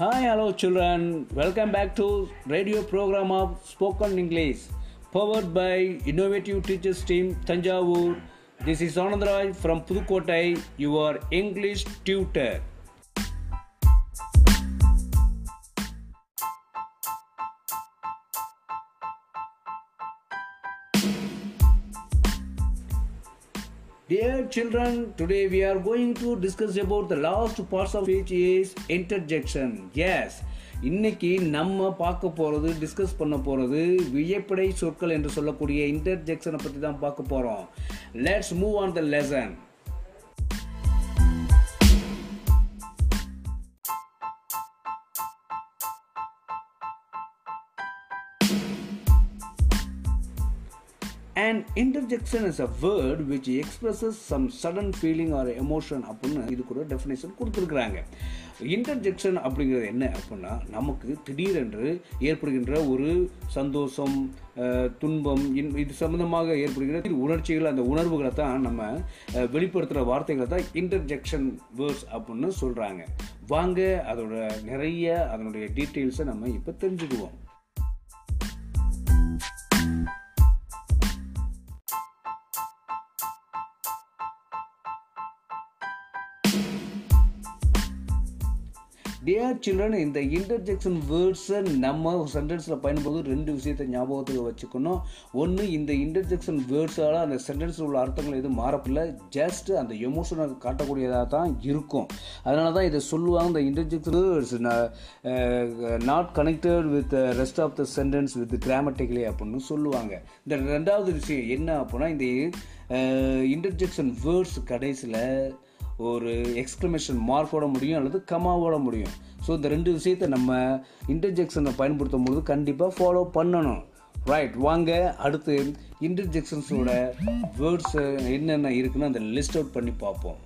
Hi, hello children. Welcome back to radio program of Spoken English, powered by Innovative Teachers Team Tanjavur. This is Anandraj from Pudukkottai, your English tutor. Dear children today we are going to discuss about the last parts of which is interjection Yes, இன்னைக்கு நம்ம பார்க்க போகிறது discuss பண்ண போகிறது வியப்படை சொற்கள் என்று சொல்லக்கூடிய இன்டர்ஜெக்ஷனை பற்றி தான் பார்க்க போகிறோம் let's move on the lesson and interjection is a word which expresses some sudden feeling or emotion அப்படின்னு இது கூட டெஃபினேஷன் கொடுத்துருக்குறாங்க. இன்டர்ஜெக்ஷன் அப்படிங்கிறது என்ன அப்படின்னா நமக்கு திடீரென்று ஏற்படுகின்ற ஒரு சந்தோஷம் துன்பம் இது சம்மந்தமாக ஏற்படுகிற உணர்ச்சிகள் அந்த உணர்வுகளை தான் நம்ம வெளிப்படுத்துகிற வார்த்தைகளை தான் இன்டர்ஜெக்ஷன் வேர்ட்ஸ் அப்படின்னு சொல்கிறாங்க வாங்க அதோட நிறைய அதனுடைய டீட்டெயில்ஸை நம்ம இப்போ தெரிஞ்சுக்குவோம். டியர் சில்ட்ரன் இந்த இன்டர்ஜெக்ஷன் வேர்ட்ஸை நம்ம சென்டென்ஸில் பயன்படுத்தும் ரெண்டு விஷயத்தை ஞாபகத்துக்கு வச்சுக்கணும். ஒன்று இந்த இன்டர்ஜெக்ஷன் வேர்ட்ஸால் அந்த சென்டென்ஸில் உள்ள அர்த்தங்கள் எதுவும் மாறப்பில்லை ஜஸ்ட் அந்த எமோஷனை காட்டக்கூடியதாக தான் இருக்கும். அதனால தான் இதை சொல்லுவாங்க இந்த interjection words not connected with rest of the sentence with grammatically அப்படின்னு சொல்லுவாங்க. இந்த ரெண்டாவது விஷயம் என்ன அப்படின்னா இந்த இன்டர்ஜெக்ஷன் வேர்ட்ஸ் கடைசியில் ஒரு எக்ஸ்க்ளமேஷன் மார்க்கோட முடியும் அல்லது கமாவோட முடியும். ஸோ இந்த ரெண்டு விஷயத்தை நம்ம இன்டர்ஜெக்ஷனை பயன்படுத்தும் போது கண்டிப்பாக ஃபாலோ பண்ணணும். ரைட் வாங்க அடுத்து இன்டர்ஜெக்ஷன்ஸோட வேர்ட்ஸ் என்னென்ன இருக்குன்னு அந்த லிஸ்ட் அவுட் பண்ணி பார்ப்போம்.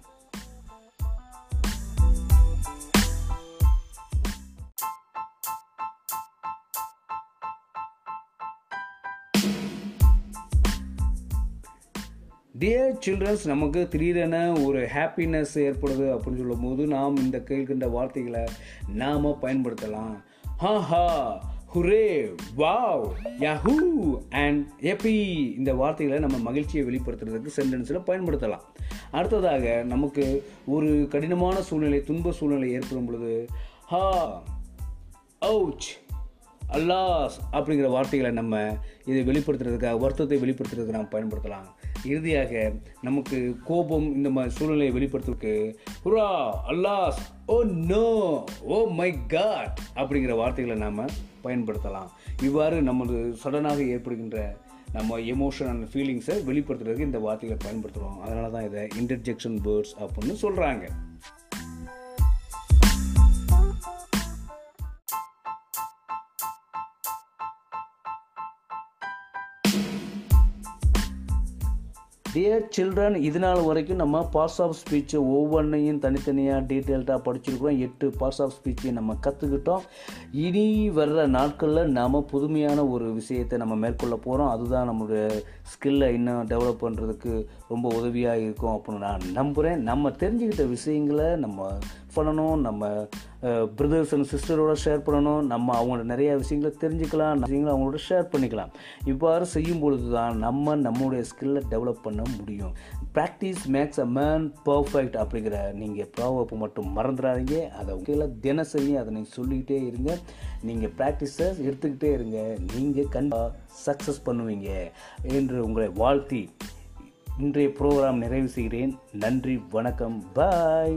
டியர் சில்ட்ரன்ஸ் நமக்கு திடீரென ஒரு ஹாப்பினஸ் ஏற்படுது அப்படின்னு சொல்லும் போது நாம் இந்த கேட்கின்ற வார்த்தைகளை நாம் பயன்படுத்தலாம். Ha ha hurray wow யஹூ and எப்பி இந்த வார்த்தைகளை நம்ம மகிழ்ச்சியை வெளிப்படுத்துறதுக்கு சென்டென்ஸில் பயன்படுத்தலாம். அடுத்ததாக நமக்கு ஒரு கடினமான சூழ்நிலை துன்ப சூழ்நிலை ஏற்படும் பொழுது ஹா அவுச் அல்லாஸ் அப்படிங்கிற வார்த்தைகளை நம்ம இதை வெளிப்படுத்துறதுக்காக வருத்தத்தை வெளிப்படுத்துறதுக்கு நாம் பயன்படுத்தலாம். இறுதியாக நமக்கு கோபம் இந்த மாதிரி சூழ்நிலையை வெளிப்படுத்துறதுக்கு hurrah alas oh no oh my God அப்படிங்கிற வார்த்தைகளை நாம் பயன்படுத்தலாம். இவ்வாறு நமது சடனாக ஏற்படுகின்ற நம்ம எமோஷன் ஃபீலிங்ஸை வெளிப்படுத்துறதுக்கு இந்த வார்த்தைகளை பயன்படுத்துகிறோம் அதனால தான் இதை இன்டர்ஜெக்ஷன் வேர்ட்ஸ் அப்படின்னு சொல்கிறாங்க டியர் சில்ட்ரன் இது நாள் வரைக்கும் நம்ம பார்ட்ஸ் ஆஃப் ஸ்பீச்சு ஒவ்வொன்றையும் தனித்தனியாக டீட்டெயில்டாக படிச்சிருக்கிறோம். எட்டு பார்ட்ஸ் ஆஃப் ஸ்பீச்சை நம்ம கற்றுக்கிட்டோம் இனி வர்ற நாட்களில் நாம் புதுமையான ஒரு விஷயத்தை நம்ம மேற்கொள்ள போகிறோம் அதுதான் நம்மளுடைய ஸ்கில்லை இன்னும் டெவலப் பண்ணுறதுக்கு ரொம்ப உதவியாக இருக்கும் அப்படின்னு நான் நம்புகிறேன் நம்ம தெரிஞ்சுக்கிட்ட விஷயங்களை நம்ம பண்ணணும் நம்ம பிரதர்ஸ் அண்ட் சிஸ்டரோட ஷேர் பண்ணணும் நம்ம அவங்களோட நிறைய விஷயங்களை தெரிஞ்சுக்கலாம் விஷயங்களை அவங்களோட ஷேர் பண்ணிக்கலாம். இவ்வாறு செய்யும் பொழுது தான் நம்ம நம்மளுடைய ஸ்கில்லை டெவலப் பண்ண முடியும். Practice makes a man perfect அப்படிங்கிற நீங்கள் ப்ராவப்பு மட்டும் மறந்துடாதீங்க. அதை உங்களை தினசரி அதை நீங்கள் சொல்லிக்கிட்டே இருங்க. நீங்கள் ப்ராக்டிஸை எடுத்துக்கிட்டே இருங்க. நீங்கள் கண்டிப்பாக சக்ஸஸ் பண்ணுவீங்க என்று உங்களை வாழ்த்தி இன்றைய ப்ரோக்ராம் நிறைவு செய்கிறேன். நன்றி வணக்கம். பாய்